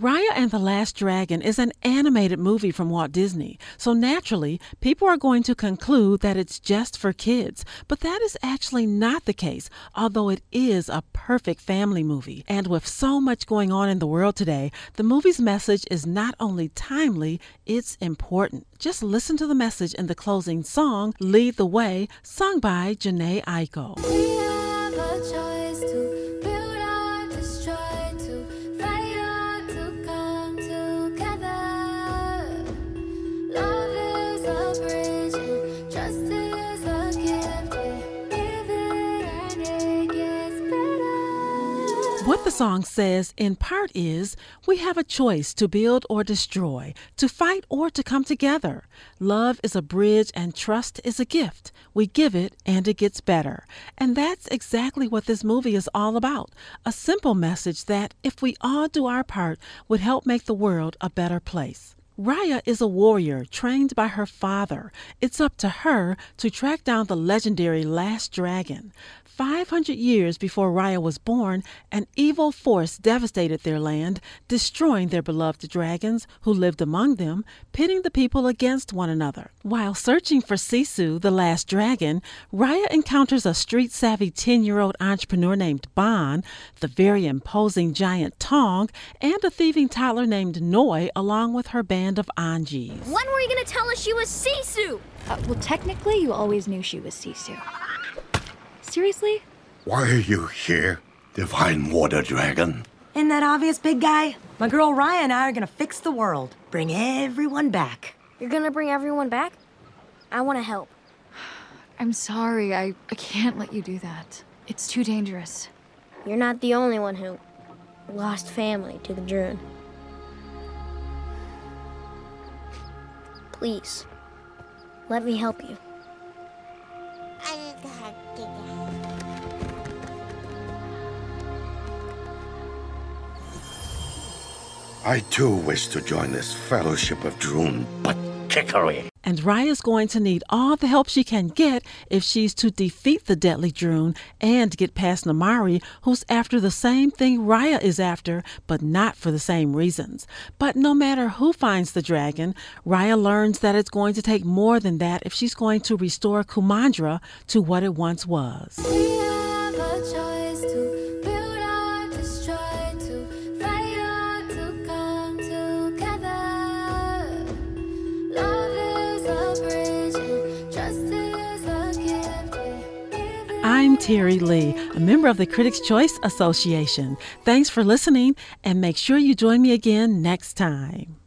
Raya and the Last Dragon is an animated movie from Walt Disney, so naturally, people are going to conclude that it's just for kids. But that is actually not the case, although it is a perfect family movie. And with so much going on in the world today, the movie's message is not only timely, it's important. Just listen to the message in the closing song, Lead the Way, sung by Jhené Aiko. What the song says in part is we have a choice to build or destroy, to fight or to come together. Love is a bridge and trust is a gift. We give it and it gets better. And that's exactly what this movie is all about. A simple message that, if we all do our part, would help make the world a better place. Raya is a warrior trained by her father. It's up to her to track down the legendary Last Dragon. 500 years before Raya was born, an evil force devastated their land, destroying their beloved dragons who lived among them, pitting the people against one another. While searching for Sisu, the last dragon, Raya encounters a street savvy 10 year old entrepreneur named Boun, the very imposing giant Tong, and a thieving toddler named Noi, along with her band of Ongis. When were you going to tell us she was Sisu? Uh, well, technically, you always knew she was Sisu. Seriously? Why are you here, Divine Water Dragon? Isn't that obvious, big guy? My girl Raya and I are gonna fix the world. Bring everyone back. You're gonna bring everyone back? I wanna help. I'm sorry, I, I can't let you do that. It's too dangerous. You're not the only one who lost family to the Druun. Please, let me help you. I too wish to join this fellowship of Druun, but Kikari. And Raya's going to need all the help she can get if she's to defeat the deadly Druun and get past Namaari, who's after the same thing Raya is after, but not for the same reasons. But no matter who finds the dragon, Raya learns that it's going to take more than that if she's going to restore Kumandra to what it once was. Terri Lee, a member of the Critics' Choice Association. Thanks for listening, and make sure you join me again next time.